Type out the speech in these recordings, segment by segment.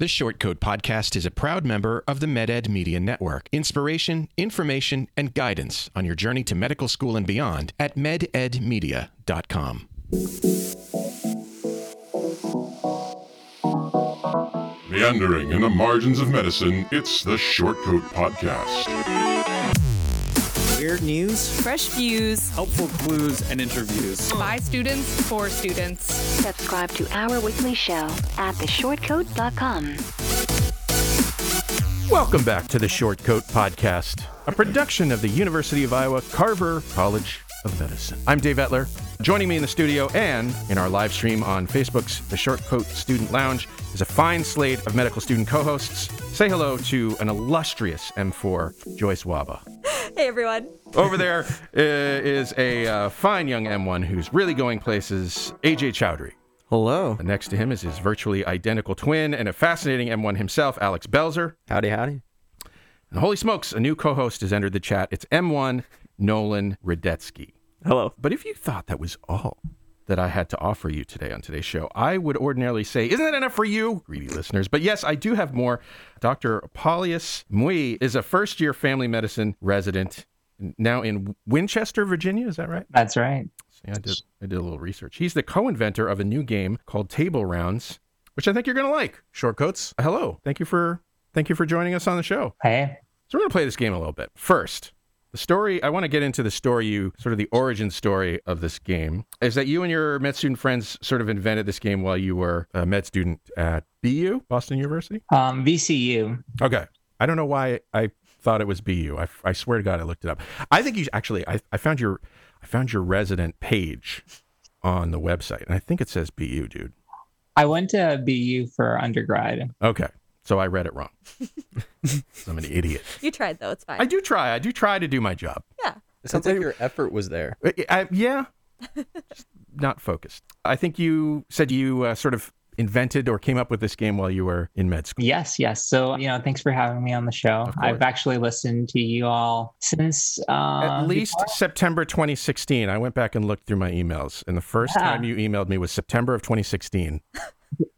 The Shortcoat Podcast is a proud member of the MedEd Media Network. Inspiration, information, and guidance on your journey to medical school and beyond at mededmedia.com. Meandering in the margins of medicine, it's the Shortcoat Podcast. Weird news, fresh views, helpful clues, and interviews. by students for students. Subscribe to our weekly show at theshortcoat.com. Welcome back to the Shortcoat Podcast, a production of the University of Iowa Carver College of Medicine. I'm Dave Etler. Joining me in the studio and in our live stream on Facebook's The Shortcoat Student Lounge is a fine slate of medical student co hosts. Say hello to an illustrious M4, Joyce Wahba. Hey, everyone. Over there uh, a uh, fine young M1 who's really going places, AJ Chowdhury. hello. Next to him is his virtually identical twin and a fascinating M1 himself, Alex Belzer. Howdy, howdy. And holy smokes, a new co host has entered the chat. It's M1 Nolan Redetzke. Hello. But if you thought that was all that I had to offer you today on today's show, I would ordinarily say, isn't that enough for you, greedy listeners? But yes, I do have more. Dr. Paulius Mui is a first year family medicine resident now in Winchester, Virginia. Is that right? That's right. Yeah, I did, I did a little research. He's the co inventor of a new game called Table Rounds, which I think you're going to like. Shortcoats. Hello. Thank you for. Thank you for joining us on the show. Hey, So we're going to play this game a little bit. First, the story, I want to get into the story you, sort of the origin story of this game, is that you and your med student friends sort of invented this game while you were a med student at BU, Boston University? um, VCU. Okay. I don't know why I thought it was BU. I, I swear to God, I looked it up. I think you actually, I, I found your, I found your resident page on the website, and I think it says BU, dude. I went to BU for undergrad. Okay. So I read it wrong. I'm an idiot. You tried, though. It's fine. I do try. I do try to do my job. yeah. It sounds like your effort was there. I, I- yeah, Just not focused. I think you said you uh, sort of invented or came up with this game while you were in med school. Yes, yes. So, you know, thanks for having me on the show. I've actually listened to you all since uh, At least September 2016. I went back and looked through my emails, and the first Yeah. time you emailed me was September of 2016.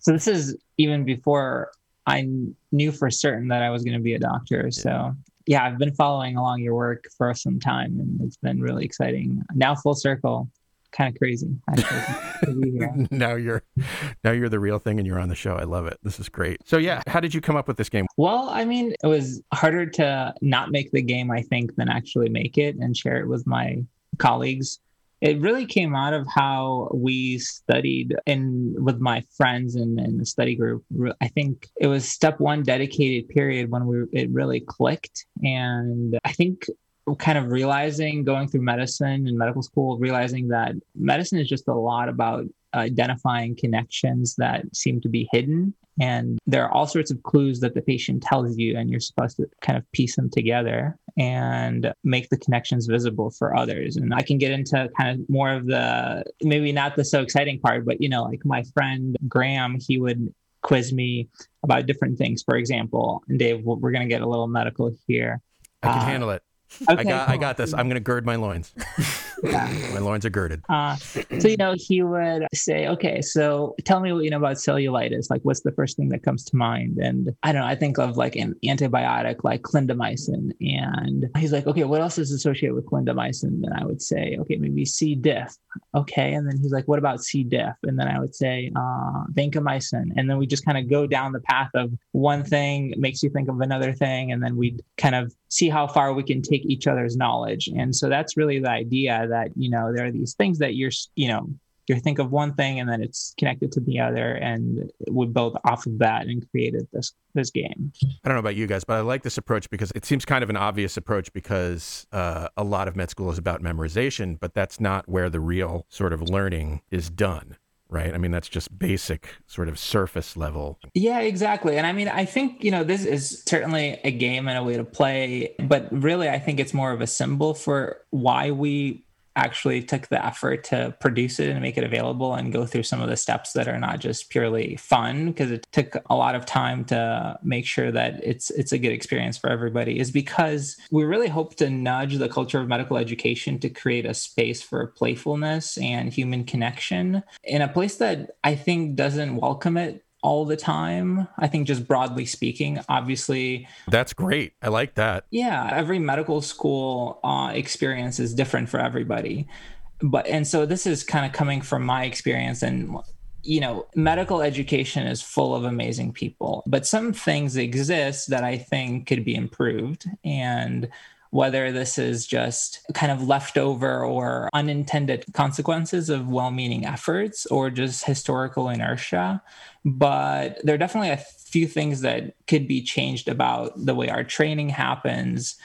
So this is even before I knew for certain that I was going to be a doctor. So yeah, I've been following along your work for some time, and it's been really exciting. Now full circle, kind of crazy. Actually, to be here. now you're, now you're the real thing, and you're on the show. I love it. This is great. So yeah, how did you come up with this game? Well, I mean, it was harder to not make the game, I think, than actually make it and share it with my colleagues. It really came out of how we studied in with my friends in the study group. I think it was step one dedicated period when we it really clicked. And I think kind of realizing going through medicine and medical school, realizing that medicine is just a lot about identifying connections that seem to be hidden and there are all sorts of clues that the patient tells you and you're supposed to kind of piece them together and make the connections visible for others. And i can get into kind of more of the maybe not the so exciting part but you know like my friend graham he would quiz me about different things. For example and dave we're going to get a little medical here. I can Uh, handle it. I okay, got, I got this. I'm going to gird my loins. my loins are girded. Uh, so you know, he would say, "Okay, so tell me what you know about cellulitis. Like, what's the first thing that comes to mind?" And I don't know. I think of like an antibiotic, like clindamycin, and he's like, "Okay, what else is associated with clindamycin?" And I would say, "Okay, maybe C. diff." Okay, and then he's like, "What about C. diff?" And then I would say, uh, "Vancomycin." And then we just kind of go down the path of one thing makes you think of another thing, and then we'd kind of see how far we can take each other's knowledge. And so that's really the idea that, you know, there are these things that you're, you know, you think of one thing and then it's connected to the other and we built off of that and created this this game. I don't know about you guys, but I like this approach because it seems kind of an obvious approach because uh, a lot of med school is about memorization, but that's not where the real sort of learning is done, right? I mean, that's just basic sort of surface level. Yeah, exactly. And I mean, I think, you know, this is certainly a game and a way to play, but really I think it's more of a symbol for why we actually took the effort to produce it and make it available and go through some of the steps that are not just purely fun because it took a lot of time to make sure that it's it's a good experience for everybody is because we really hope to nudge the culture of medical education to create a space for playfulness and human connection in a place that I think doesn't welcome it all the time. I think just broadly speaking, obviously, That's great. I like that. yeah, every medical school uh, experience is different for everybody. But and so this is kind of coming from my experience and you know, medical education is full of amazing people, but some things exist that I think could be improved and whether this is just kind of leftover or unintended consequences of well-meaning efforts or just historical inertia but there are definitely a few things that could be changed about the way our training happens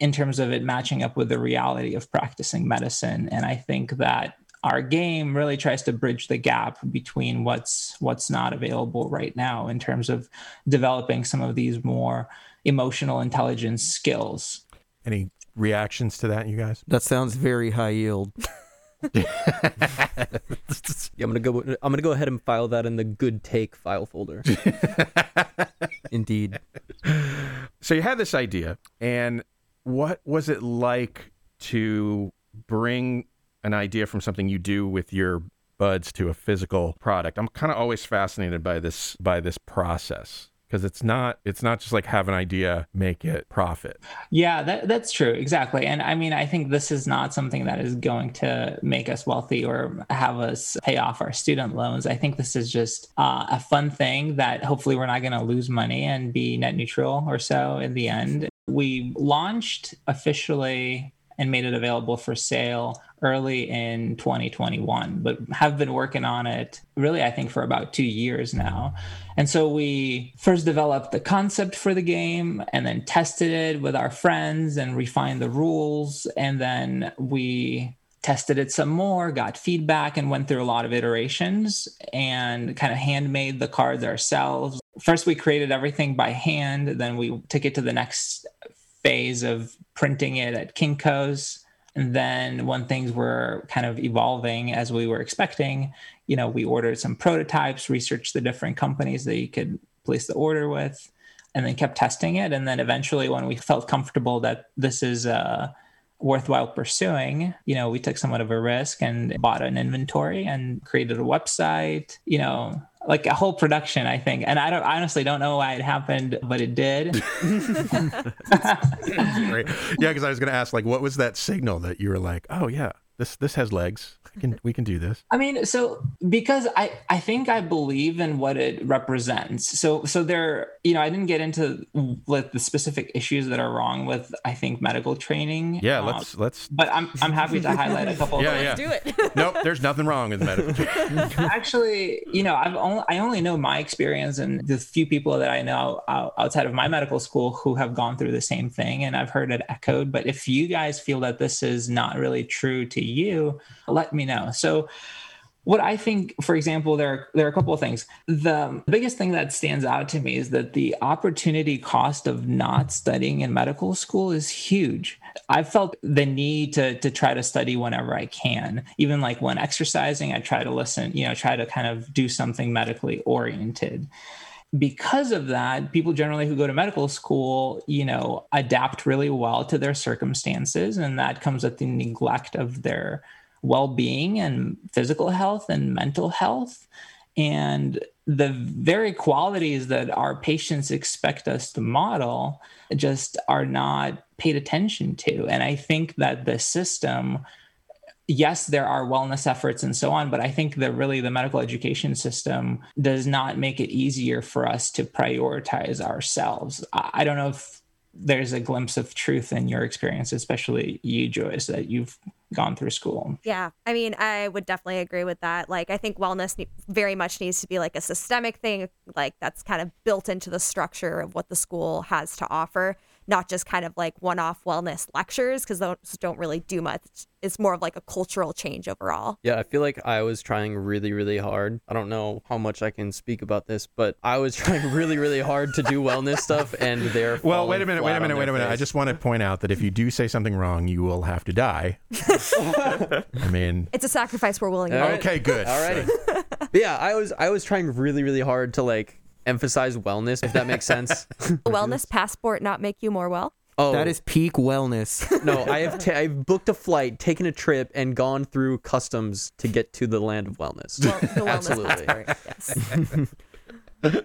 in terms of it matching up with the reality of practicing medicine. And i think that our game really tries to bridge the gap between what's what's not available right now in terms of developing some of these more emotional intelligence skills Any reactions to that, you guys? That sounds very high yield. Yeah, I'm gonna go. I'm gonna go ahead and file that in the good take file folder. Indeed. So you had this idea, and what was it like to bring an idea from something you do with your buds to a physical product? I'm kind of always fascinated by this by this process because it's not it's not just like have an idea, make it profit. Yeah, that, that's true. Exactly. And I mean, I think this is not something that is going to make us wealthy or have us pay off our student loans. I think this is just uh, a fun thing that hopefully we're not going to lose money and be net neutral or so in the end. We launched officially and made it available for sale early in 2021, but have been working on it really, I think, for about two years now. And so we first developed the concept for the game and then tested it with our friends and refined the rules. And then we tested it some more, got feedback, and went through a lot of iterations and kind of handmade the cards ourselves. First, we created everything by hand. Then we took it to the next phase of printing it at Kinko's. And then when things were kind of evolving as we were expecting, you know, we ordered some prototypes, researched the different companies that you could place the order with, and then kept testing it. And then eventually, when we felt comfortable that this is uh, worthwhile pursuing, you know, we took somewhat of a risk and bought an inventory and created a website, you know, like a whole production, I think. And I don't I honestly don't know why it happened, but it did. Yeah, because I was going to ask, like, what was that signal that you were like, oh yeah, this this has legs. I can we can do this. I mean, so because I I think I believe in what it represents. So so there, you know, I didn't get into like the specific issues that are wrong with I think medical training. Yeah, Um, let's let's. But I'm I'm happy to highlight a couple. Yeah, of yeah. Do it. Nope, there's nothing wrong with medical. Actually, you know, I've only I only know my experience and the few people that I know outside of my medical school who have gone through the same thing, and I've heard it echoed. But if you guys feel that this is not really true to you, let me know. So. What I think, for example, there are, there are a couple of things. The biggest thing that stands out to me is that the opportunity cost of not studying in medical school is huge. I've felt the need to to try to study whenever I can. Even like when exercising, I try to listen, you know, try to kind of do something medically oriented. Because of that, people generally who go to medical school, you know, adapt really well to their circumstances, and that comes at the neglect of their well-being and physical health and mental health. And the very qualities that our patients expect us to model just are not paid attention to. And i think that the system yes there are wellness efforts and so on but i think that really the medical education system does not make it easier for us to prioritize ourselves. I don't know if there's a glimpse of truth in your experience especially you joyce that you've gone through school Yeah, I mean, I would definitely agree with that. Like, I think wellness ne- very much needs to be like a systemic thing, like that's kind of built into the structure of what the school has to offer, not just kind of like one-off wellness lectures because those don't really do much. It's more of like a cultural change overall. Yeah, I feel like I was trying really, really hard. I don't know how much I can speak about this, but I was trying really, really hard to do wellness stuff, and they're Well, wait a minute, wait a minute, wait a their minute. I just want to point out that if you do say something wrong, you will have to die. I mean, It's a sacrifice we're willing to make. right. okay, good. Alrighty. but yeah, I was I was trying really, really hard to like emphasize wellness, if that makes sense. A wellness passport not make you more well? Oh, That is peak wellness. no. I have ta- I've booked a flight, taken a trip, and gone through customs to get to the land of wellness. Well, the wellness Absolutely. passport. Yes.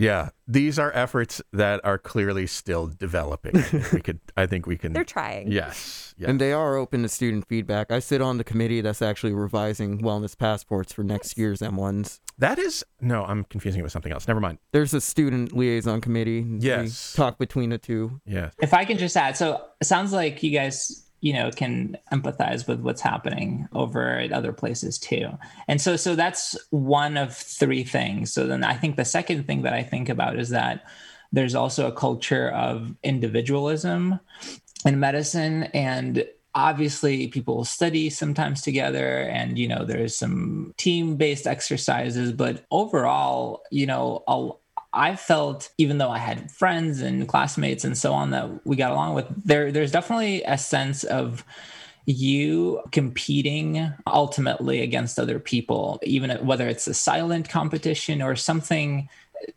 Yeah, these are efforts that are clearly still developing. we could, I think, we can. They're trying. Yes, yes. And they are open to student feedback. I sit on the committee that's actually revising wellness passports for next year's M1s. that is no. I'm confusing it with something else. Never mind. There's a student liaison committee. We Yes. talk between the two. Yeah. If I can just add, so it sounds like you guys, you know, can empathize with what's happening over at other places too. And so, so that's one of three things. So then I think the second thing that I think about is that there's also a culture of individualism in medicine and obviously people study sometimes together and you know there's some team based exercises but overall you know a, I felt, even though I had friends and classmates and so on that we got along with, there there's definitely a sense of you competing ultimately against other people, even whether it's a silent competition or something.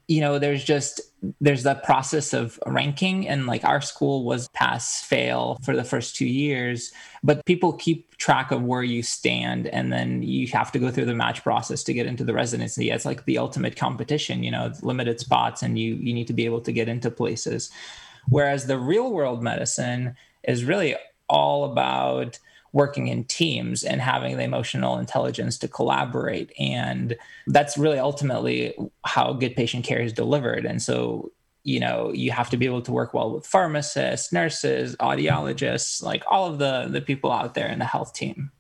You know, there's just there's the process of ranking, and like our school was pass fail for the first two years, but people keep track of where you stand, and then you have to go through the match process to get into the residency. It's like the ultimate competition. You know, limited spots, and you you need to be able to get into places. Whereas the real world medicine is really all about working in teams and having the emotional intelligence to collaborate. And that's really ultimately how good patient care is delivered. And so, you know, you have to be able to work well with pharmacists, nurses, audiologists, like all of the the people out there in the health team.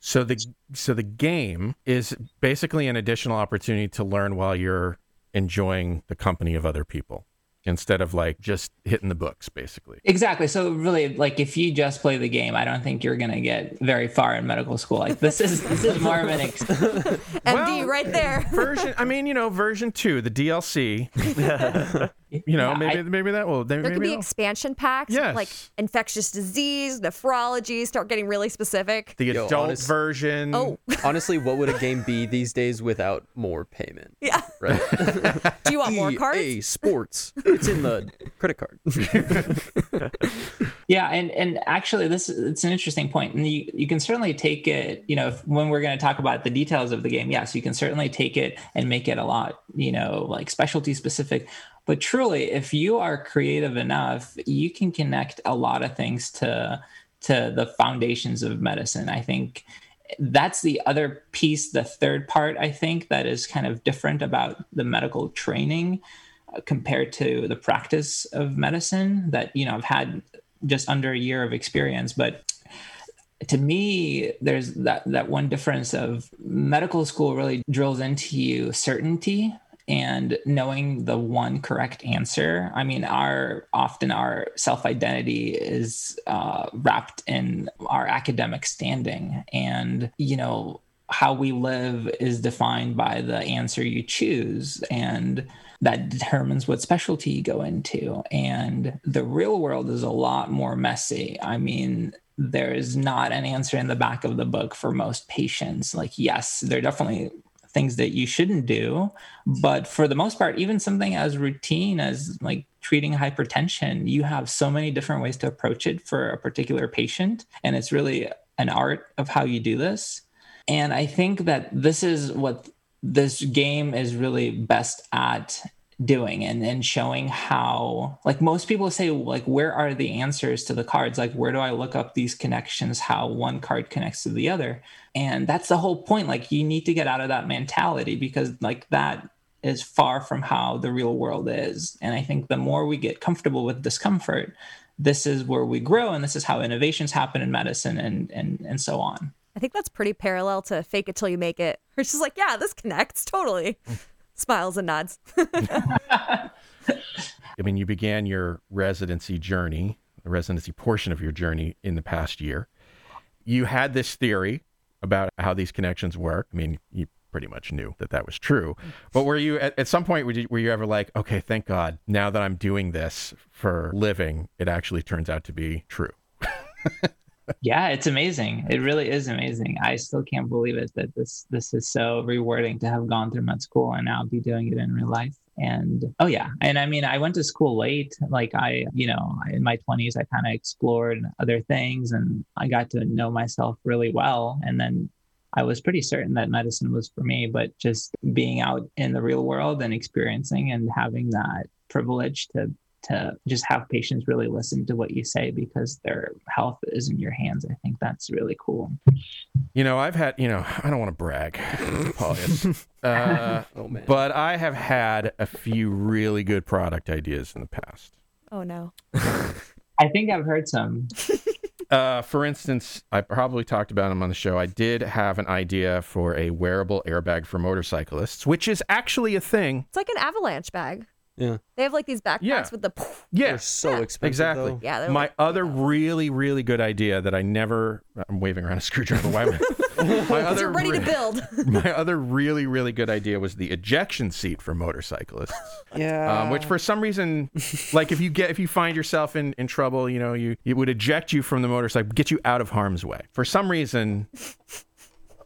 So the so the game is basically an additional opportunity to learn while you're enjoying the company of other people instead of like just hitting the books basically. Exactly. So really, like if you just play the game, I don't think you're going to get very far in medical school. Like this is this is more of an ex- MD Well, right there. Version I mean, you know, version 2, the DLC. you know, Yeah, maybe I- maybe that will There could be expansion packs, Yes. like infectious disease, nephrology. Start getting really specific. the Yo, adult honest- version. Oh, Honestly, what would a game be these days without more payment? yeah. Right? Do you want more cards? EA Sports. It's in the credit card. Yeah, and and actually, this it's an interesting point, and you you can certainly take it. You know, if, when we're going to talk about the details of the game, yes, you can certainly take it and make it a lot, you know, like specialty specific. But truly, if you are creative enough, you can connect a lot of things to to the foundations of medicine. I think that's the other piece, the third part. I think that is kind of different about the medical training compared to the practice of medicine. That you know, I've had just under a year of experience. But to me there's that that one difference of medical school really drills into you certainty and knowing the one correct answer. I mean our often our self identity is uh, wrapped in our academic standing. And you know how we live is defined by the answer you choose. And that determines what specialty you go into. And the real world is a lot more messy. I mean there is not an answer in the back of the book for most patients. Like yes there are definitely things that you shouldn't do but for the most part even something as routine as like treating hypertension you have so many different ways to approach it for a particular patient. And it's really an art of how you do this. And I think that this is what this game is really best at doing and, and showing how like most people say like where are the answers to the cards? Like where do i look up these connections how one card connects to the other? And that's the whole point. Like you need to get out of that mentality because like that is far from how the real world is. And i think the more we get comfortable with discomfort this is where we grow and this is how innovations happen in medicine and and and so on I think that's pretty parallel to fake it till you make it. It's just like, yeah, this connects totally. Smiles and nods. I mean, you began your residency journey, the residency portion of your journey in the past year. You had this theory about how these connections work. I mean, you pretty much knew that that was true. But were you at, at some point were you, were you ever like, okay, thank God, now that I'm doing this for living, it actually turns out to be true. Yeah it's amazing. It really is amazing. I still can't believe it that this this is so rewarding to have gone through med school and now be doing it in real life. And oh yeah. And i mean i went to school late. Like i you know in my 20s i kind of explored other things and i got to know myself really well. And then I was pretty certain that medicine was for me, but just being out in the real world and experiencing and having that privilege to to just have patients really listen to what you say because their health is in your hands. I think that's really cool. You know, I've had, you know, I don't want to brag, Paulius, uh, Oh man. but I have had a few really good product ideas in the past. Oh no. I think I've heard some. Uh, for instance, I probably talked about them on the show. I did have an idea for a wearable airbag for motorcyclists, which is actually a thing. It's like an avalanche bag. Yeah. They have like these backpacks Yeah. with the. Yeah, They're so expensive. exactly. though. Yeah, they're My like- other really, really good idea that I never. I'm waving around a screwdriver. Why? am I- my 'Cause other you're ready to re- build. my other really, really good idea was the ejection seat for motorcyclists. Yeah. um, which for some reason, like if you get if you find yourself in, in trouble, you know, you it would eject you from the motorcycle, get you out of harm's way. For some reason,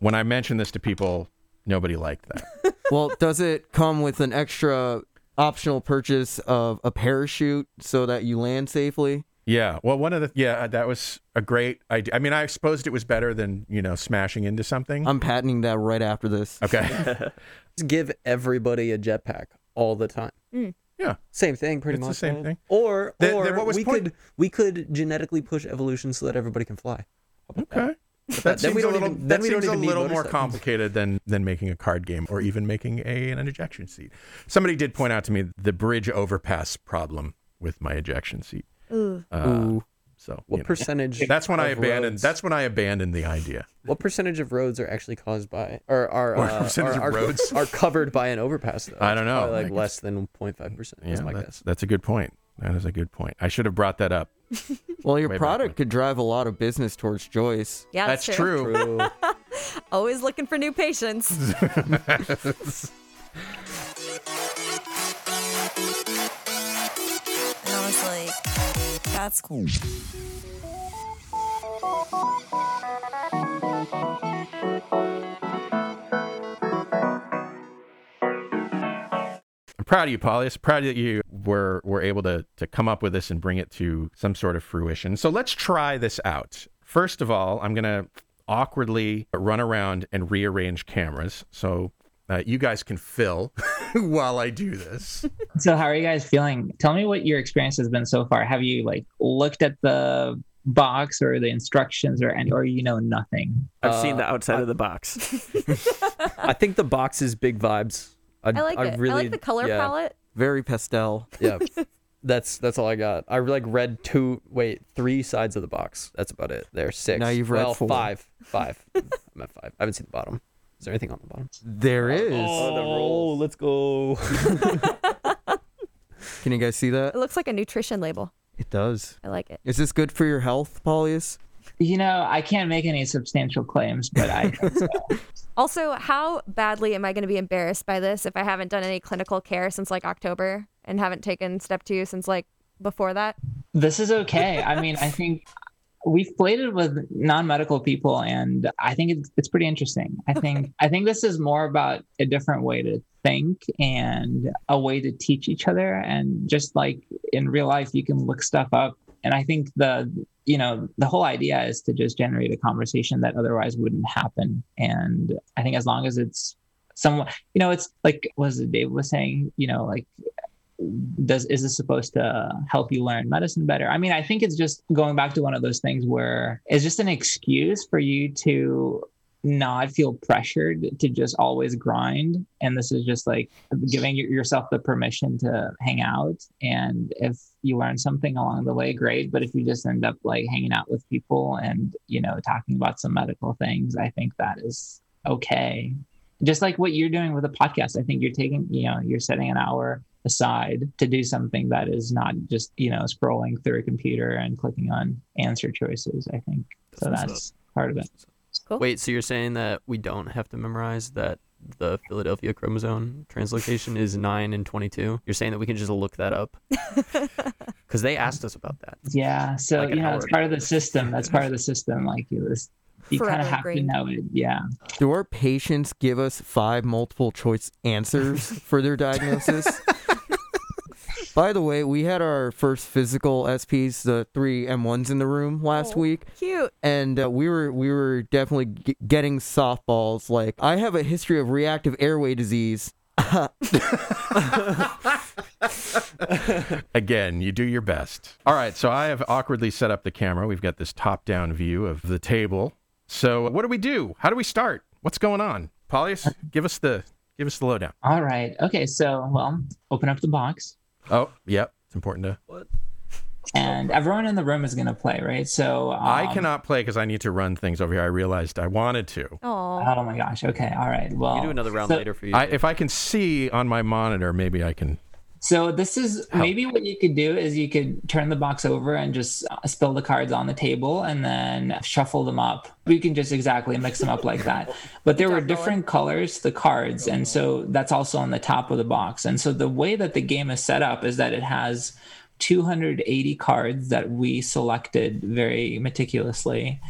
when I mentioned this to people, nobody liked that. Well, does it come with an extra optional purchase of a parachute so that you land safely? Yeah, well, one of the yeah, uh, that was a great idea. I mean, I supposed it was better than you know smashing into something. I'm patenting that right after this. okay, Just give everybody a jetpack all the time. Mm. yeah, Same thing, pretty It's the much. same right? thing. Or, The- the- or what was we point- could we could genetically push evolution so that everybody can fly. Okay. that? Okay. That then seems we a don't little, even- that then we don't seems a little more motorcycles. complicated than than making a card game or even making a an ejection seat. Somebody did point out to me the bridge overpass problem with my ejection seat. Ooh. Uh, Ooh. So What you know. percentage? That's when I abandoned. roads- That's when I abandoned the idea. what percentage of roads are actually caused by or are uh, percentage are, of roads? are covered by an overpass? Though? I don't know. probably like Like, less than 0.5 percent. Yeah, Is my that's guess. that's a good point. That is a good point. I should have brought that up. Well, your Way back product when. could drive a lot of business towards Joyce. Yeah, that's, That's true. True. Always looking for new patients. And I was like, that's cool. I'm proud of you, Paulius. Proud that you were were able to to come up with this and bring it to some sort of fruition. So let's try this out. First of all, I'm gonna awkwardly run around and rearrange cameras so uh, you guys can fill while I do this. So how are you guys feeling? Tell me what your experience has been so far. Have you like looked at the box or the instructions or any or you know nothing? I've seen Uh, the outside of the box. I think the box is big vibes. I, I like it. I like the color yeah, palette. Very pastel. Yeah. That's that's all I got. I like read two, wait, three sides of the box. That's about it. There, six. Now you've read well, four. five, five. I'm at five. I haven't seen the bottom. Is there anything on the bottom? There oh, is. Oh, oh let's go. Can you guys see that? It looks like a nutrition label. It does. I like it. Is this good for your health, Paulius? You know, I can't make any substantial claims, but I so. Also, how badly am I going to be embarrassed by this if I haven't done any clinical care since like October and haven't taken step two since like before that? this is okay. I mean, I think we've played it with non-medical people and I think it's, it's pretty interesting. I think I think this is more about a different way to think and a way to teach each other and just like in real life you can look stuff up and I think the you know the whole idea is to just generate a conversation that otherwise wouldn't happen. And I think as long as it's someone you know it's like was Dave was saying you know like does is this supposed to help you learn medicine better? I mean i think it's just going back to one of those things where it's just an excuse for you to not feel pressured to just always grind. And this is just like giving yourself the permission to hang out. And if you learn something along the way great. But if you just end up like hanging out with people and you know talking about some medical things i think that is okay. Just like what you're doing with a podcast i think you're taking you know you're setting an hour aside to do something that is not just you know scrolling through a computer and clicking on answer choices i think. So That's part of it Cool. Wait, so you're saying that we don't have to memorize that the Philadelphia chromosome translocation is 9 and 22? You're saying that we can just look that up? Because they asked us about that. yeah so Like an you know it's part of the system that's part of the system like you was you kind of have to know it yeah Do our patients give us five multiple choice answers for their diagnosis? By the way, we had our first physical SPs, the three M1s in the room last Oh. week, Cute. and uh, we were we were definitely g- getting softballs. Like I have a history of reactive airway disease. Again, you do your best. All right, so I have awkwardly set up the camera. We've got this top down view of the table. So, what do we do? How do we start? What's going on? Paulius, give us the give us the lowdown. All right. Okay. So, well, open up the box, Oh, yep. It's important to. What? And everyone in the room is going to play, right? So, um, I cannot play because I need to run things over here. I realized I wanted to. Oh. Oh my gosh. Okay. All right. Well, You do another round so- later for you. I, if I can see on my monitor, maybe I can. So this is maybe what you could do is you could turn the box over and just uh, spill the cards on the table and then shuffle them up. We can just exactly mix them up like that. But there were different colors, the cards, and so that's also on the top of the box. And so the way that the game is set up is that it has 280 cards that we selected very meticulously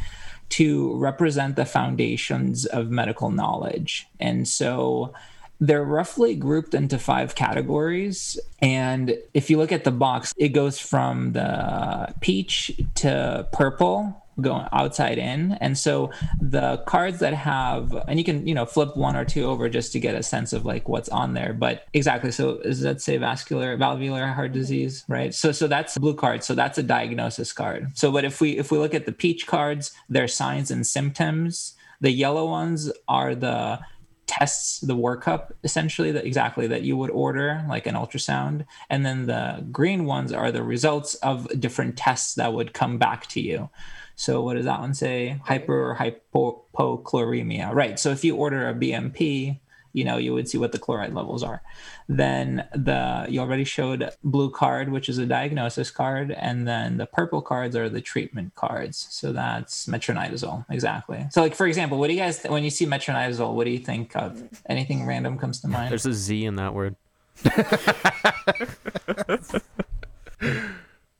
to represent the foundations of medical knowledge. And so they're roughly grouped into five categories. And if you look at the box, it goes from the peach to purple going outside in. And so the cards that have and you can you know flip one or two over just to get a sense of like what's on there. But exactly so does that say vascular valvular heart disease right? So so that's blue card. So that's a diagnosis card. So but if we if we look at the peach cards they're signs and symptoms the yellow ones are the tests the workup essentially that exactly that you would order like an ultrasound. And then the green ones are the results of different tests that would come back to you. So what does that one say? Hyper or hypochloremia right so if you order a bmp you know you would see what the chloride levels are. Then the you already showed blue card which is a diagnosis card and then the purple cards are the treatment cards. So that's metronidazole exactly. So like for example what do you guys when you see metronidazole what do you think of? Anything random comes to mind? There's a Z in that word.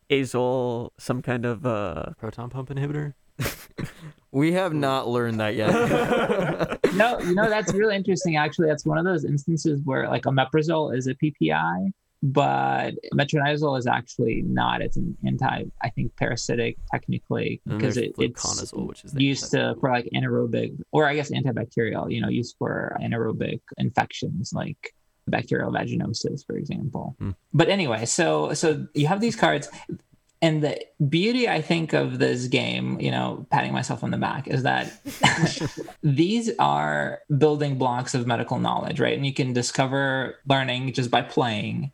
Azole, some kind of uh, Proton pump inhibitor. We have not learned that yet. no you know that's really interesting. Actually that's one of those instances where like omeprazole is a ppi but metronidazole is actually not. It's an anti i think parasitic technically because it, it's which is used to for like anaerobic or i guess antibacterial you know used for anaerobic infections like bacterial vaginosis for example. Hmm. but anyway so so you have these cards and the beauty i think of this game you know patting myself on the back is that these are building blocks of medical knowledge right? And you can discover learning just by playing.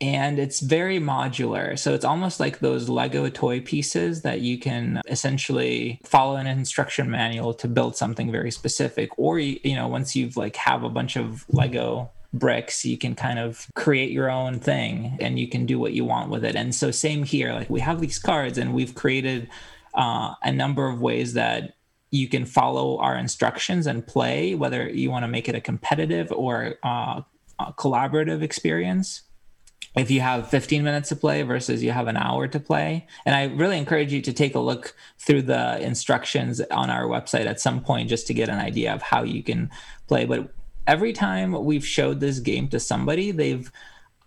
And it's very modular. So it's almost like those lego toy pieces that you can essentially follow an instruction manual to build something very specific. Or you, you know once you've like have a bunch of lego bricks you can kind of create your own thing and you can do what you want with it and so same here like we have these cards and we've created uh, a number of ways that you can follow our instructions and play whether you want to make it a competitive or uh, a collaborative experience if you have 15 minutes to play versus you have an hour to play. And I really encourage you to take a look through the instructions on our website at some point just to get an idea of how you can play. But every time we've showed this game to somebody, they've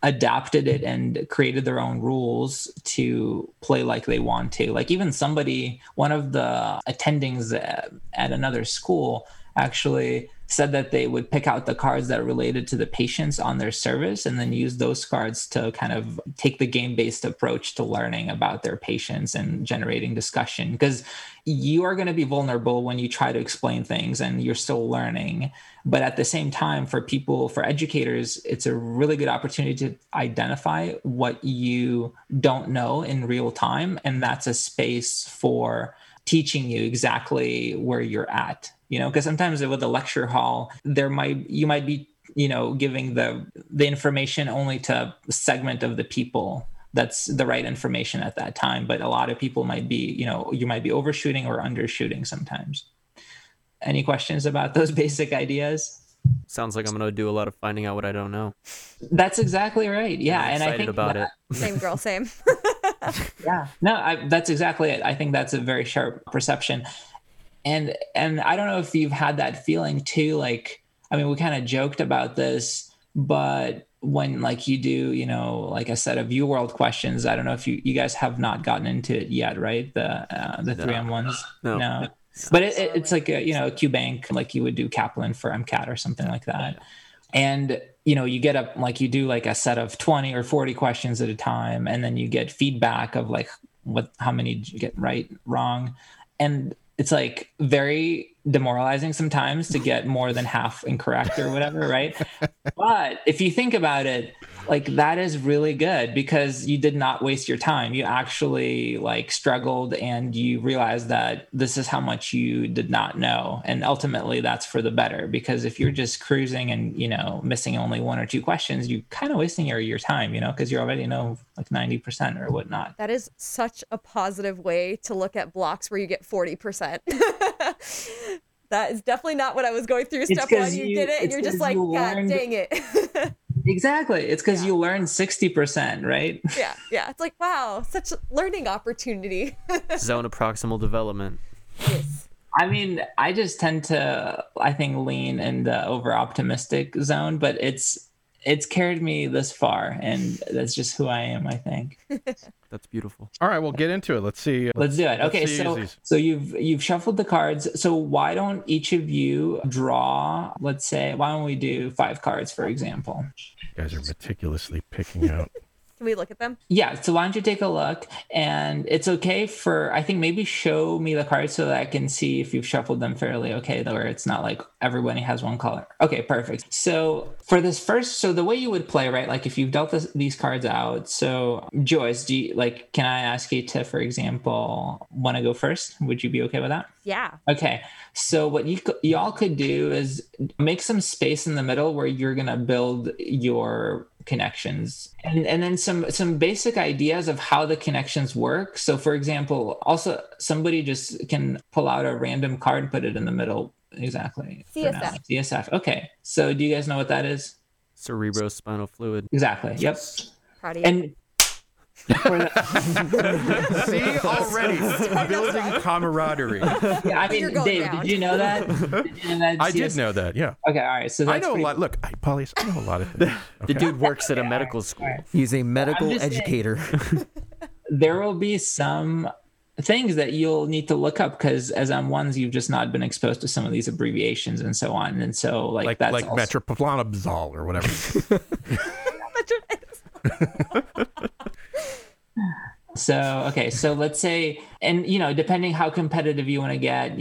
adapted it and created their own rules to play like they want to. Like even somebody, one of the attendings at, at another school actually said that they would pick out the cards that related to the patients on their service and then use those cards to kind of take the game based approach to learning about their patients and generating discussion because you are going to be vulnerable when you try to explain things and you're still learning. But at the same time for people for educators it's a really good opportunity to identify what you don't know in real time. And that's a space for teaching you exactly where you're at you know because sometimes with the lecture hall there might you might be you know giving the the information only to a segment of the people that's the right information at that time but a lot of people might be you know you might be overshooting or undershooting sometimes any questions about those basic ideas Sounds like I'm gonna do a lot of finding out what I don't know. that's exactly right yeah I'm and i excited think about that- it. Same girl, same. yeah no I, that's exactly it i think that's a very sharp perception and and i don't know if you've had that feeling too like i mean we kind of joked about this but when like you do, you know, like a set of UWorld questions. I don't know if you you guys have not gotten into it yet, right? The uh, the three M ones. No. no. But it, it, it's like a you know a Q bank like you would do Kaplan for MCAT or something like that, and you know you get up like you do like a set of twenty or forty questions at a time, and then you get feedback of like what how many did you get right wrong, and it's like very demoralizing sometimes to get more than half incorrect or whatever, right? but if you think about it, like that is really good because you did not waste your time. You actually like struggled and you realized that this is how much you did not know. And ultimately that's for the better because if you're just cruising and, you know, missing only one or two questions, you kind of wasting your, your time, you know, because you already know like 90% or whatnot. That is such a positive way to look at blocks where you get 40%. that is definitely not what I was going through. Step one you, you- did it, and you're just like, you God learned- dang it. Exactly. It's because you learned 60%, right? yeah, yeah. It's like, wow, such a learning opportunity. Zone of proximal development. yes. I mean, I just tend to, I think, lean in the over optimistic zone, but it's it's carried me this far, and that's just who I am. I think. That's beautiful. All right, we'll get into it. Let's see. Uh, let's do it. let's Okay, so these. so you've you've shuffled the cards. So why don't each of you draw? Let's say, why don't we do five cards, for example? You guys are meticulously picking out. Can we look at them? Yeah. So why don't you take a look? And it's okay for I think maybe show me the cards so that I can see if you've shuffled them fairly okay, where it's not like everybody has one color. Okay, perfect. So for this first, so the way you would play, right? Like if you've dealt this, these cards out. So Joyce, do you like? Can I ask you to, for example, want to go first? Would you be okay with that? Yeah. Okay, so what you y'all could do is make some space in the middle where you're gonna build your connections, and and then some some basic ideas of how the connections work. So, for example, also somebody just can pull out a random card and put it in the middle. Exactly. for. CSF. CSF. Okay. So, do you guys know what that is? Cerebrospinal fluid. Exactly. Yep. Proud. And for the- See already building camaraderie. yeah, I mean, Dave, down. did you know that? Did you know that I did know that. Yeah, Okay, all right. So I know a pretty- lot. Look, I, Paulius, I know a lot of things. The dude works at a medical school. He's a medical just saying- educator. there will be some things that you'll need to look up because as M ones you've just not been exposed to some of these abbreviations and so on and so like, like that's like also, metroplanabzol or whatever. So okay so let's say and you know depending how competitive you want to get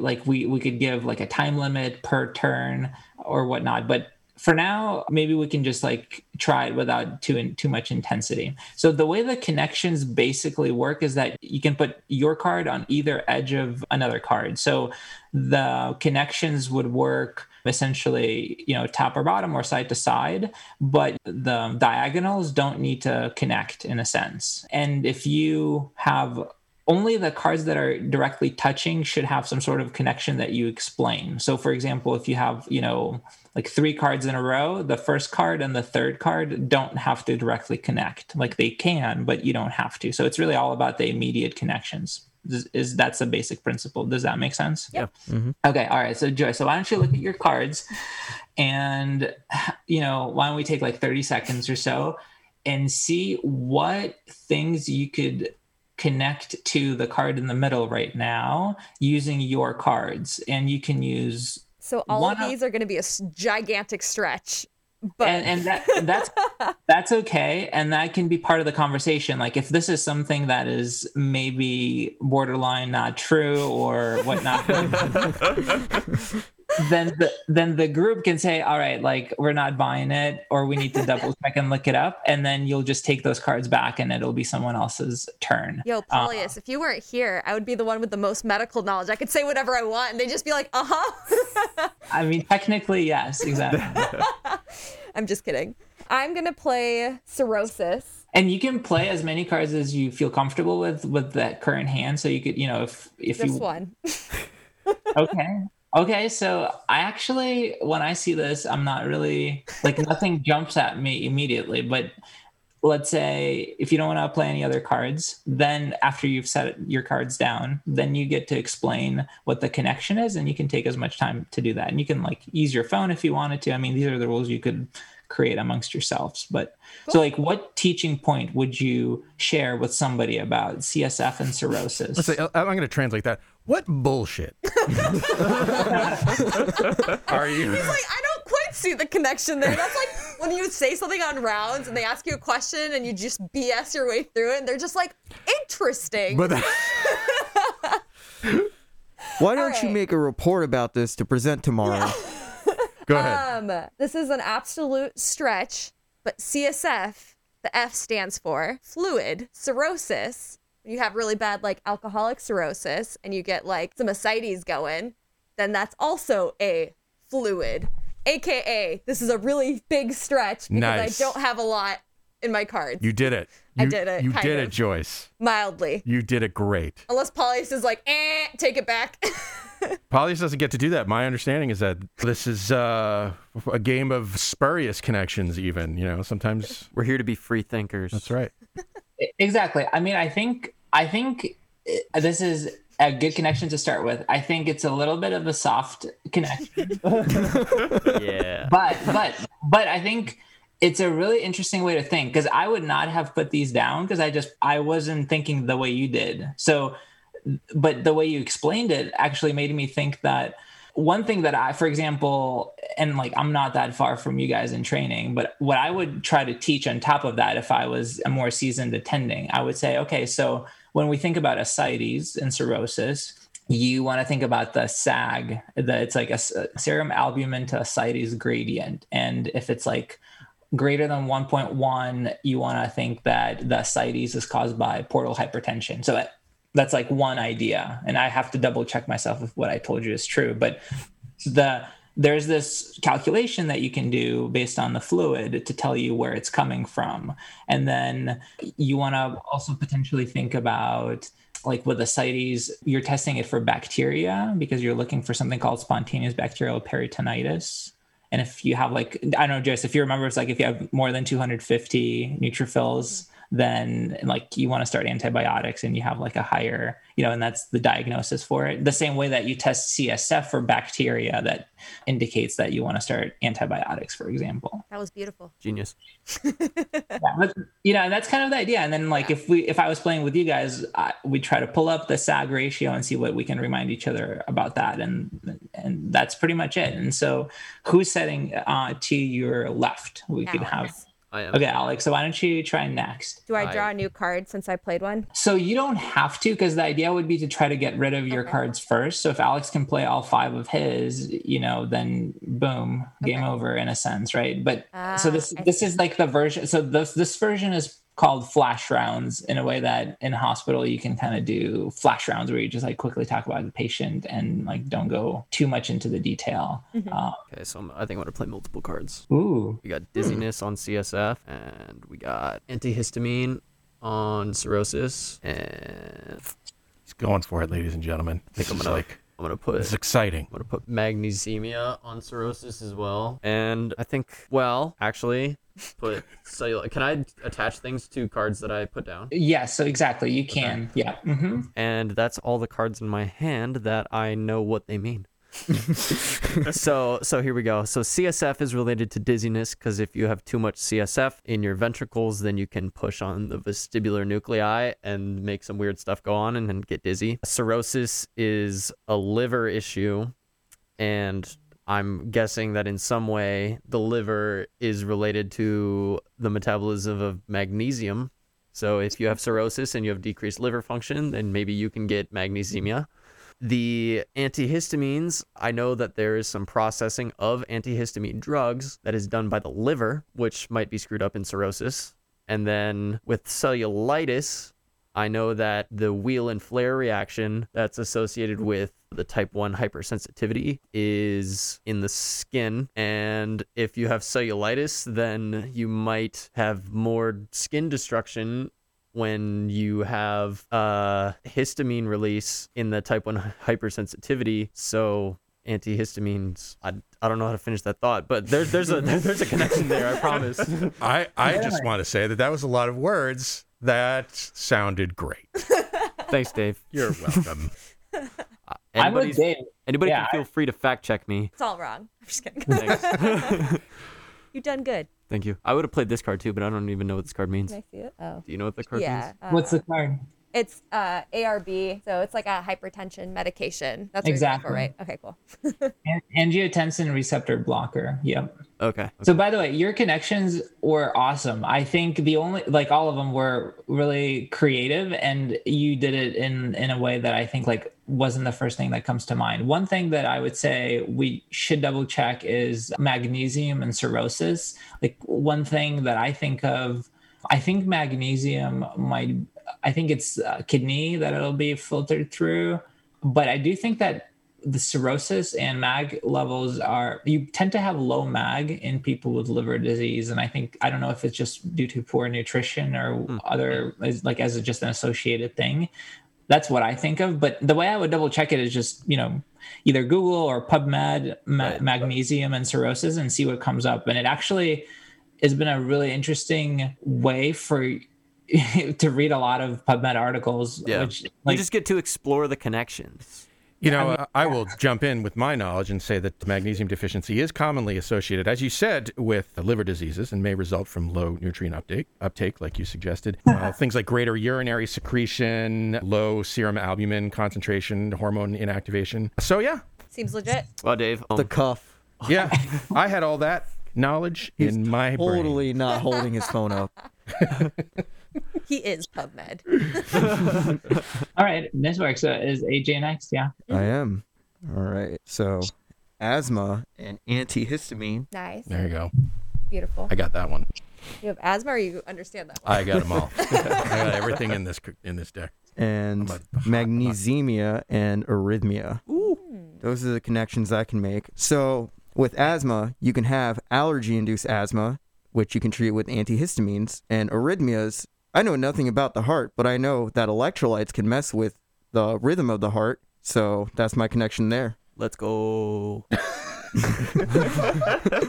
like we we could give like a time limit per turn or whatnot but for now maybe we can just like try it without too in, too much intensity. So the way the connections basically work is that you can put your card on either edge of another card. So the connections would work essentially you know top or bottom or side to side but the diagonals don't need to connect in a sense. And if you have only the cards that are directly touching should have some sort of connection that you explain. So for example if you have you know like three cards in a row the first card and the third card don't have to directly connect. Like they can but you don't have to. So it's really all about the immediate connections is, is that's a basic principle does that make sense Yeah. Mm-hmm. Okay, all right. So Joy, so why don't you look at your cards and you know, why don't we take like 30 seconds or so and see what things you could connect to the card in the middle right now using your cards. And you can use So all One of of- these are going to be a gigantic stretch. But and, and that that's that's okay. And that can be part of the conversation. Like if this is something that is maybe borderline not true or whatnot then the then the group can say all right like we're not buying it or we need to double check and look it up and then you'll just take those cards back and it'll be someone else's turn Yo, Uh, Paulius, if you weren't here, I would be the one with the most medical knowledge. I could say whatever I want, and they'd just be like, "Uh huh." i mean technically yes exactly I'm just kidding. I'm gonna play cirrhosis. and you can play as many cards as you feel comfortable with with that current hand so you could you know if if Just you one. okay okay so i actually when i see this i'm not really like nothing jumps at me immediately but let's say if you don't want to play any other cards then after you've set your cards down then you get to explain what the connection is and you can take as much time to do that and you can like use your phone if you wanted to i mean these are the rules you could create amongst yourselves. But so, like, what teaching point would you share with somebody about CSF and cirrhosis? Let's say, I- I'm going to translate that. What bullshit are you? He's like, I don't quite see the connection there. That's like when you say something on rounds and they ask you a question and you just BS your way through it and they're just like, interesting. But that, Why don't you make a report about this to present tomorrow? go ahead. Um, this is an absolute stretch, but CSF, the F stands for fluid cirrhosis. You have really bad like alcoholic cirrhosis and you get like some ascites going, then that's also a fluid. AKA, this is a really big stretch because Nice. I don't have a lot in my cards. You did it. I You- did it, You kind did of. it, Joyce. mildly. You did it great. Unless Paulius is like, eh, take it back. Paulius doesn't get to do that. My understanding is that this is uh, a game of spurious connections. Even you know, sometimes We're here to be free thinkers. that's right. Exactly. I mean, I think I think uh, this is a good connection to start with. I think it's a little bit of a soft connection, Yeah. but but but I think it's a really interesting way to think because I would not have put these down because I just I wasn't thinking the way you did. So, but the way you explained it actually made me think that one thing that I, for example, and like I'm not that far from you guys in training, but what I would try to teach on top of that, if I was a more seasoned attending, I would say, okay, so when we think about ascites and cirrhosis, you want to think about the SAAG, that it's like a, serum albumin to ascites gradient, and if it's like greater than 1.1, you want to think that the ascites is caused by portal hypertension. So that's like one idea, and I have to double check myself if what I told you is true. But the there's this calculation that you can do based on the fluid to tell you where it's coming from, and then you want to also potentially think about like with ascites, you're testing it for bacteria because you're looking for something called spontaneous bacterial peritonitis. And if you have like, I don't know, jess if you remember, it's like if you have more than 250 neutrophils, then like you want to start antibiotics and you have like a higher, you know, and that's the diagnosis for it. The same way that you test CSF for bacteria that indicates that you want to start antibiotics, for example. that was beautiful. Genius. Yeah, but, you know, that's kind of the idea. And then like if we, if I was playing with you guys, I, we try to pull up the SAAG ratio and see what we can remind each other about that. And, and that's pretty much it. And so who's setting uh, to your left? We could have, Alex. I am. okay, Alex, so why don't you try next? Do I I- draw a new card since I played one? So you don't have to, because the idea would be to try to get rid of your Okay. cards first. So if Alex can play all five of his, you know, then boom, game Okay. over in a sense, right? But so Ah, this I this is like the version. So this this version is called flash rounds in a way that in hospital you can kind of do flash rounds where you just like quickly talk about the patient and like don't go too much into the detail. Uh, Okay, so I'm, I think I'm gonna play multiple cards. ooh, We got dizziness on CSF, and we got antihistamine on cirrhosis, and He's going for it, ladies and gentlemen. This I'm gonna like I'm gonna put this is exciting. I'm gonna put magnesemia on cirrhosis as well, and I think well actually put cellular. Can I attach things to cards that I put down? yes, so exactly you can, yeah. hmm And that's all the cards in my hand that I know what they mean. so so here we go. So CSF is related to dizziness because if you have too much CSF in your ventricles, then you can push on the vestibular nuclei and make some weird stuff go on and then get dizzy. Cirrhosis is a liver issue, and I'm guessing that in some way the liver is related to the metabolism of magnesium. So if you have cirrhosis and you have decreased liver function, then maybe you can get magnesemia. The antihistamines, I know that there is some processing of antihistamine drugs that is done by the liver, which might be screwed up in cirrhosis. And then with cellulitis, I know that the wheal and flare reaction that's associated with the type 1 hypersensitivity is in the skin. And if you have cellulitis, then you might have more skin destruction when you have uh, histamine release in the type 1 hypersensitivity. So antihistamines I, I don't know how to finish that thought but there's there's a there's a connection there i promise I, I just want to say that that was a lot of words that sounded great. thanks dave You're welcome. Uh, I'm with anybody's- Dave. anybody Yeah, can feel free to fact check me It's all wrong. I'm just kidding. You've done good. Thank you. I would have played this card too, but I don't even know what this card means. Can I see it? Oh. Do you know what the card Yeah. means? uh, What's the card? It's uh, ARB, so it's like a hypertension medication. That's what for, Exactly. right? Okay, cool. An- angiotensin receptor blocker. Yep. Okay. So by the way, your connections were awesome. I think the only like all of them were really creative and you did it in in a way that I think like wasn't the first thing that comes to mind. One thing that I would say we should double check is magnesium and cirrhosis. Like one thing that I think of I think magnesium might I think it's uh, kidney that it'll be filtered through, but I do think that the cirrhosis and mag levels are you tend to have low mag in people with liver disease and i think i don't know if it's just due to poor nutrition or other like as a, just an associated thing that's what i think of but the way i would double check it is just you know either google or pubmed ma- Right. magnesium and cirrhosis and see what comes up and it actually has been a really interesting way for to read a lot of pubmed articles Yeah. which you just get to explore the connections. You know, uh, I will jump in with my knowledge and say that magnesium deficiency is commonly associated, as you said, with liver diseases and may result from low nutrient uptake, uptake like you suggested. Uh, things like greater urinary secretion, low serum albumin concentration, hormone inactivation. So, yeah, Seems legit. Well, Dave, um, The cuff. yeah, I had all that knowledge in my brain. Totally not holding his phone up. He is PubMed. all right this works so uh, is aj next yeah I am. All right. So, asthma and antihistamine. Nice. There you go. Beautiful. I got that one. You have asthma or you understand that one? I got them all. I got everything in this in this deck. and I'm a hot- magnesemia and arrhythmia. Ooh. Those are the connections I can make. So, with asthma, you can have allergy induced asthma, which you can treat with antihistamines, and arrhythmias. I know nothing about the heart, but I know that electrolytes can mess with the rhythm of the heart. So, that's my connection there. let's go.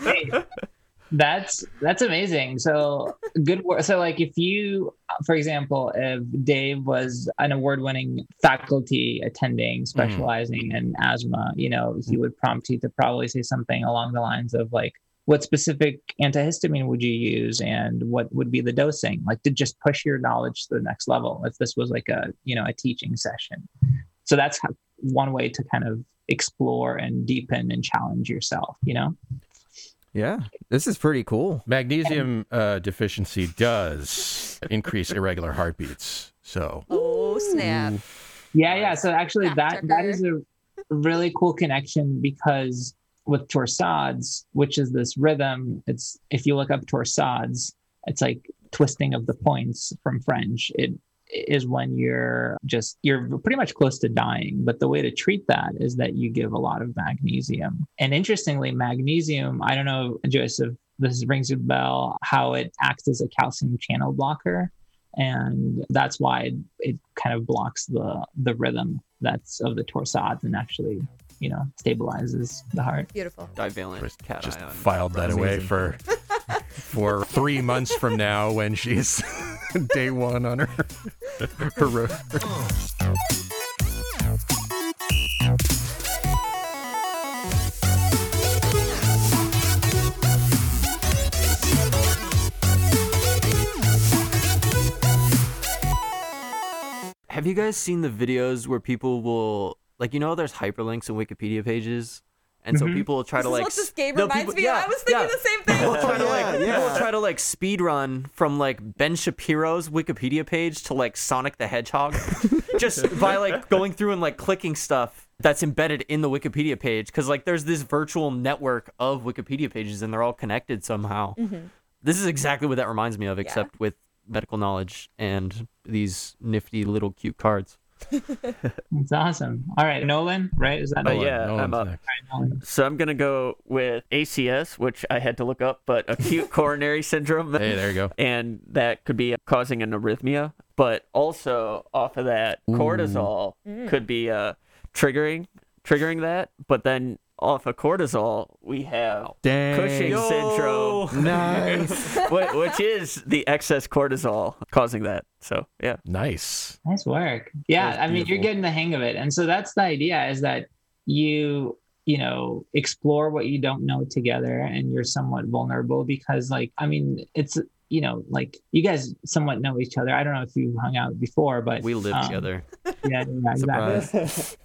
Hey, that's that's amazing so good work so like if you for example if dave was an award-winning faculty attending mm. specializing in asthma you know he mm. would prompt you to probably say something along the lines of like what specific antihistamine would you use and what would be the dosing like to just push your knowledge to the next level if this was like a you know a teaching session so that's how, one way to kind of explore and deepen and challenge yourself you know Yeah, this is pretty cool. Magnesium uh, deficiency does increase irregular heartbeats. So, Oh, snap. Yeah, yeah. So actually, that that is a really cool connection because with torsades, which is this rhythm, it's if you look up torsades, it's like twisting of the points from French. It is when you're just you're pretty much close to dying. But the way to treat that is that you give a lot of magnesium. And interestingly, magnesium, I don't know, Joseph, this rings a bell, how it acts as a calcium channel blocker and that's why it, it kind of blocks the the rhythm that's of the torsades and actually you know stabilizes the heart Beautiful. Divalent Chris cat just ion. filed that away for for three months from now when she's day one on her her road. Have you guys seen the videos where people will like you know there's hyperlinks in Wikipedia pages? And so Mhm. people will try This to like what this s- game no, reminds people- me yeah, of. I was thinking yeah. the same People thing. try to like Yeah, people yeah. try to like speed run from like Ben Shapiro's Wikipedia page to like Sonic the Hedgehog, just by like going through and like clicking stuff that's embedded in the Wikipedia page because like there's this virtual network of Wikipedia pages and they're all connected somehow. This is exactly what that reminds me of, except with medical knowledge and these nifty little cute cards. It's awesome all right nolan right is that But Nolan, yeah, Nolan's I'm up. next. Nolan? So I'm gonna go with ACS, which I had to look up, but acute coronary syndrome. Hey, there you go. and that could be causing an arrhythmia. But also off of that, cortisol could be uh, triggering triggering that. But then off of cortisol, we have Dang. Cushing syndrome, Nice. which is the excess cortisol causing that. So yeah, Nice. nice work yeah i mean you're getting the hang of it and so that's the idea is that you you know explore what you don't know together and you're somewhat vulnerable because like i mean it's you know like you guys somewhat know each other i don't know if you hung out before but We live um, together. yeah, yeah exactly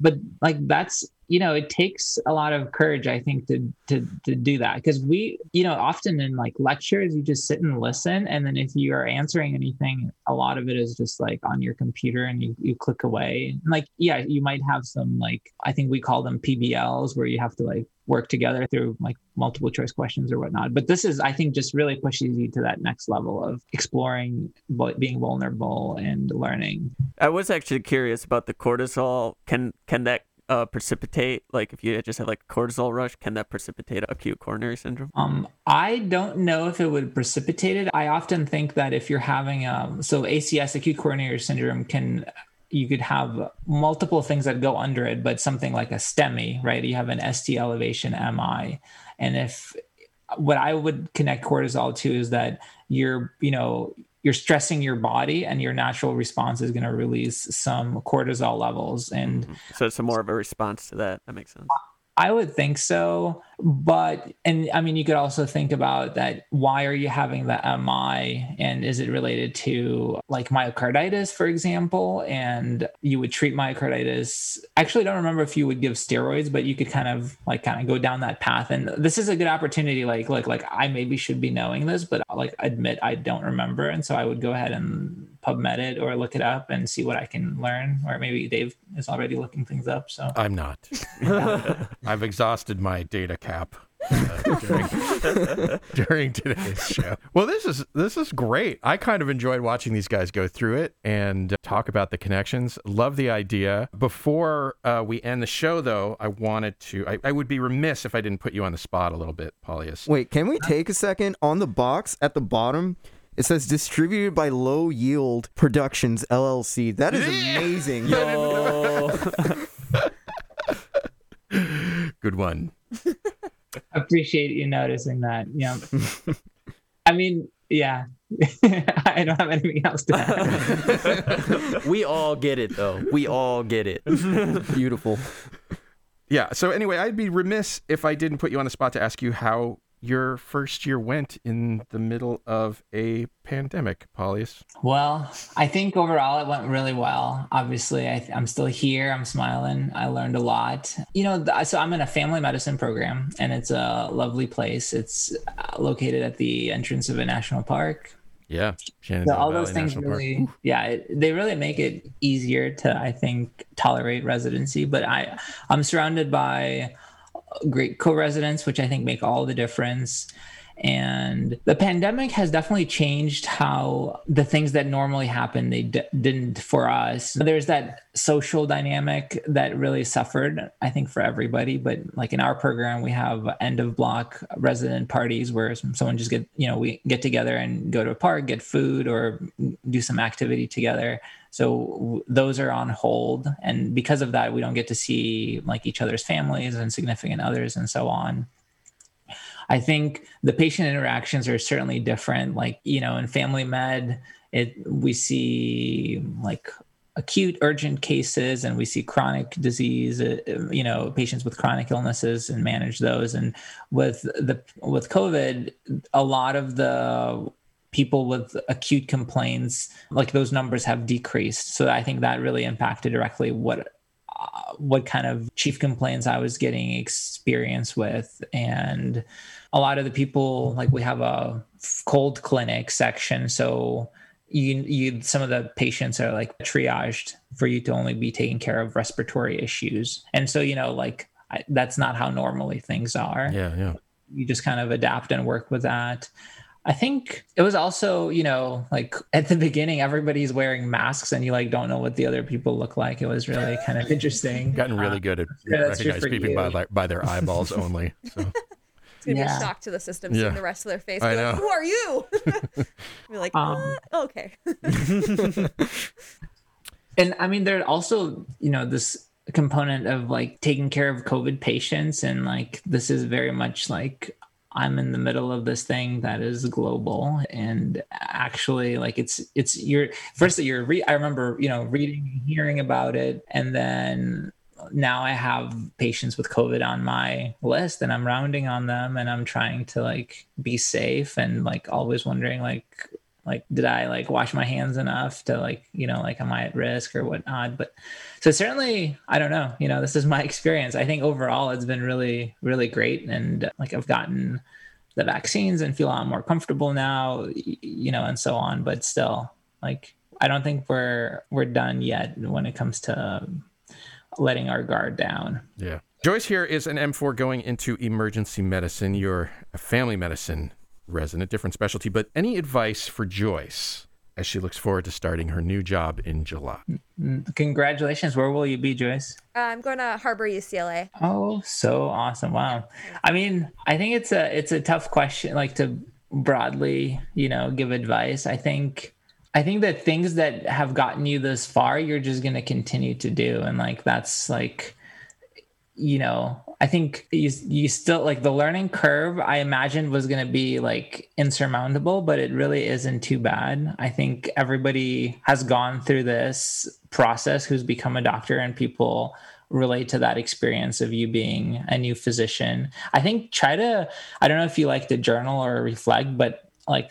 but like that's you know it takes a lot of courage i think to to to do that. Because we you know often in like lectures you just sit and listen and then if you are answering anything a lot of it is just like on your computer and you, you click away. And like yeah you might have some like i think we call them pbls where you have to like work together through like multiple choice questions or whatnot. But this is i think just really pushes you to that next level of exploring being vulnerable and learning. I was actually curious about the cortisol. Can can that uh, precipitate like if you just have like cortisol rush? Can that precipitate acute coronary syndrome? Um, I don't know if it would precipitate it. I often think that if you're having um, so ACS, acute coronary syndrome, can you could have multiple things that go under it, but something like a STEMI, right? You have an ST elevation MI, and if what I would connect cortisol to is that you're, you know, you're stressing your body and your natural response is going to release some cortisol levels and mm-hmm. So it's a more of a response to that. That makes sense. I would think so. But, and I mean, you could also think about that. Why are you having the MI? And is it related to like myocarditis, for example? And you would treat myocarditis. Actually, I don't remember if you would give steroids, but you could kind of like kind of go down that path. And this is a good opportunity. Like, like, like I maybe should be knowing this, but like admit I don't remember. And so I would go ahead and PubMed it or look it up and see what I can learn. Or maybe Dave is already looking things up. So I'm not. I've exhausted my data cap uh, during, during today's show. Well, this is this is great. I kind of enjoyed watching these guys go through it and talk about the connections. Love the idea. Before uh, we end the show, though, I wanted to. I, I would be remiss if I didn't put you on the spot a little bit, Paulius. Wait, can we take a second? On the box at the bottom, it says distributed by Low Yield Productions LLC. That is amazing. Good one. appreciate you noticing that. Yeah. I mean, yeah. I don't have anything else to add. we all get it though. We all get it. Beautiful. Yeah. So anyway, I'd be remiss if I didn't put you on the spot to ask you how your first year went in the middle of a pandemic, Paulius. Well, I think overall it went really well. Obviously, I, I'm still here. I'm smiling. I learned a lot. You know, so I'm in a family medicine program, and it's a lovely place. It's uh, located at the entrance of a national park. Yeah. So all those things National Park. really, yeah, it, they really make it easier to, I think, tolerate residency. But I, I'm surrounded by great co-residents, which I think make all the difference. And the pandemic has definitely changed how the things that normally happen they d- didn't for us. There's that social dynamic that really suffered, I think, for everybody. But like in our program, we have end of block resident parties where someone just get you know we get together and go to a park, get food, or do some activity together. So those are on hold, and because of that, we don't get to see like each other's families and significant others and so on. I think the patient interactions are certainly different. Like, you know, in family med, it we see like acute urgent cases and we see chronic disease uh, you know patients with chronic illnesses and manage those and with the with covid a lot of the people with acute complaints like those numbers have decreased so i think that really impacted directly what uh, what kind of chief complaints I was getting experience with. And a lot of the people, like we have a cold clinic section. So you, you, some of the patients are like triaged for you to only be taking care of respiratory issues. And so, you know, like I, that's not how normally things are. Yeah, yeah. You just kind of adapt and work with that. I think it was also, you know, like at the beginning, everybody's wearing masks and you like don't know what the other people look like. It was really kind of interesting. Gotten really Uh, good at true recognizing people by, by their eyeballs only. So gonna be Yeah. a shock to the system Yeah. seeing the rest of their face. I like, know. Who are you? Be like, Um, "Uh, okay. and I mean, there's also, you know, this component of like taking care of COVID patients. And like, this is very much like, I'm in the middle of this thing that is global and actually like it's it's you're first you're re- I remember you know reading and hearing about it and then now I have patients with COVID on my list and I'm rounding on them and I'm trying to like be safe and like always wondering like like did I like wash my hands enough to like, you know, like am I at risk or whatnot? But so certainly I don't know, you know, this is my experience. I think overall it's been really, really great. And like I've gotten the vaccines and feel a lot more comfortable now, you know, and so on. But still, like I don't think we're we're done yet when it comes to letting our guard down. Yeah. Joyce here is an M4 going into emergency medicine. You're a family medicine resident, different specialty. But any advice for Joyce as she looks forward to starting her new job in July? Congratulations. Where will you be, Joyce? Uh, I'm going to Harbor UCLA. Oh, so awesome. Wow. I mean, I think it's a it's a tough question like to broadly, you know, give advice. I think I think that things that have gotten you this far, you're just going to continue to do and like that's like you know, I think you you still like the learning curve I imagined was going to be like insurmountable, but it really isn't too bad. I think everybody has gone through this process who's become a doctor and people relate to that experience of you being a new physician. I think try to I don't know if you like to journal or reflect, but like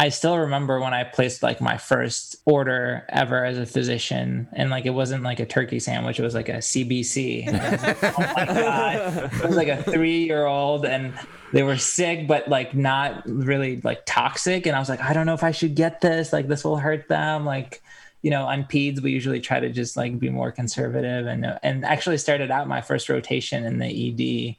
I still remember when I placed like my first order ever as a physician, and like it wasn't like a turkey sandwich; it was like a CBC. Like, oh my god! It was like a three-year-old, and they were sick, but like not really like toxic. And I was like, I don't know if I should get this. Like this will hurt them. Like you know, on peds, we usually try to just like be more conservative, and and actually started out my first rotation in the ED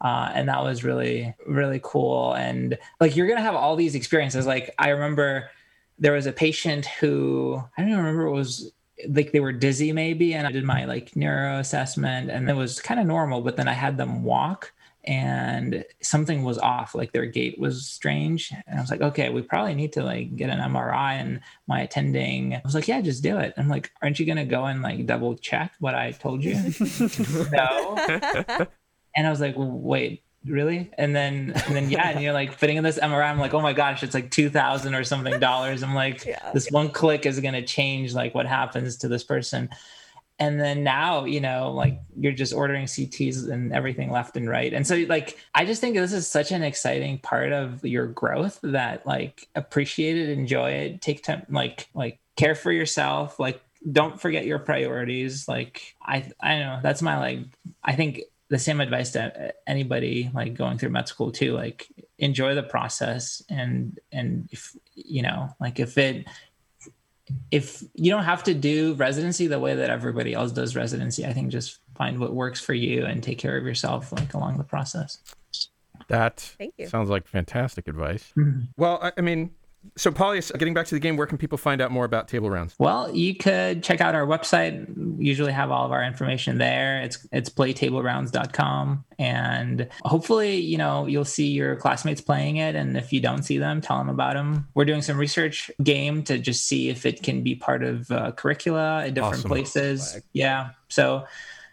uh, and that was really really cool. And like you're gonna have all these experiences. Like i remember there was a patient who i don't even remember it was like they were dizzy maybe and i did my like neuro assessment and it was kind of normal but then i had them walk and something was off. Like their gait was strange and i was like okay we probably need to like get an mri and my attending. Was like yeah just do it. I'm like aren't you gonna go and like double check what i told you? No and I was like, wait, really? And then, and then, yeah, and you're like fitting in this MRI. I'm like, oh my gosh, it's like two thousand or something dollars. I'm like, yeah. this one click is gonna change like what happens to this person. And then now, you know, like you're just ordering CTs and everything left and right. And so, like, I just think this is such an exciting part of your growth that, like, appreciate it, enjoy it, take time, like, like care for yourself, like, don't forget your priorities. Like, I, I know that's my like. I think the same advice to anybody like going through med school too like enjoy the process and and if you know like if it if you don't have to do residency the way that everybody else does residency i think just find what works for you and take care of yourself like along the process that Thank you. sounds like fantastic advice Mhm. well I, I mean so Paulius, getting back to the game where can people find out more about table rounds Well, you could check out our website. We usually have all of our information there. It's it's playtablerounds.com and hopefully, you know, you'll see your classmates playing it and if you don't see them, tell them about them. We're doing some research game to just see if it can be part of uh, curricula at different Awesome. places. Yeah. So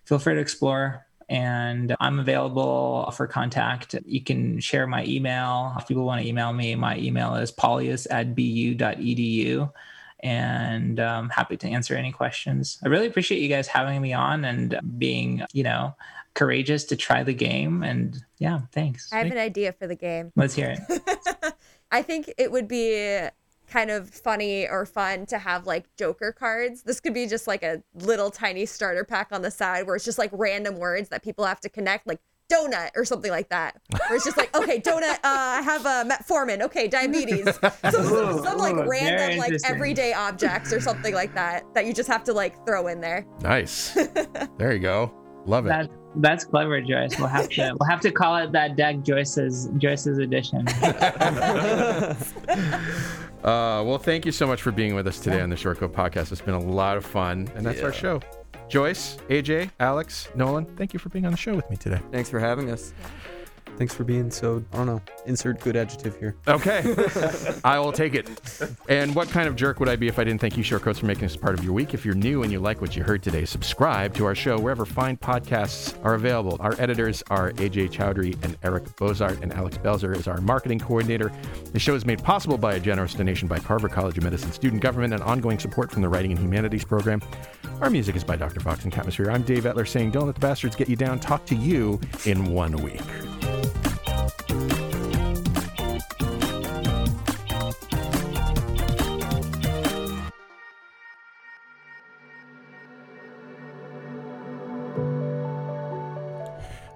feel free to explore and I'm available for contact. You can share my email. If people want to email me, my email is paulius at bu.edu. And I'm happy to answer any questions. I really appreciate you guys having me on and being, you know, courageous to try the game. And yeah, thanks. I have an idea for the game. Let's hear it. I think it would be kind of funny or fun to have like Joker cards. This could be just like a little tiny starter pack on the side where it's just like random words that people have to connect, like donut or something like that. Where it's just like, okay, donut, uh, I have a uh, metformin. Okay, diabetes. So some, some like Ooh, very random like interesting. everyday objects or something like that that you just have to like throw in there. nice there you go love it That, that's clever, Joyce. We'll have to we'll have to call it that deck Joyce's Joyce's edition. Uh, well, thank you so much for being with us today on the Short Coat Podcast. It's been a lot of fun, and that's our show. Joyce, AJ, Alex, Nolan, thank you for being on the show with me today. Thanks for having us. Thanks for being so, I don't know, insert good adjective here. Okay. I will take it. And what kind of jerk would I be if I didn't thank you, Shortcoats, for making this part of your week? If you're new and you like what you heard today, subscribe to our show wherever fine podcasts are available. Our editors are AJ Chowdhury and Eric Bozart, and Alex Belzer is our marketing coordinator. The show is made possible by a generous donation by Carver College of Medicine student government and ongoing support from the Writing and Humanities program. Our music is by Dr. Fox and Catmosphere. I'm Dave Etler saying, don't let the bastards get you down. Talk to you in one week.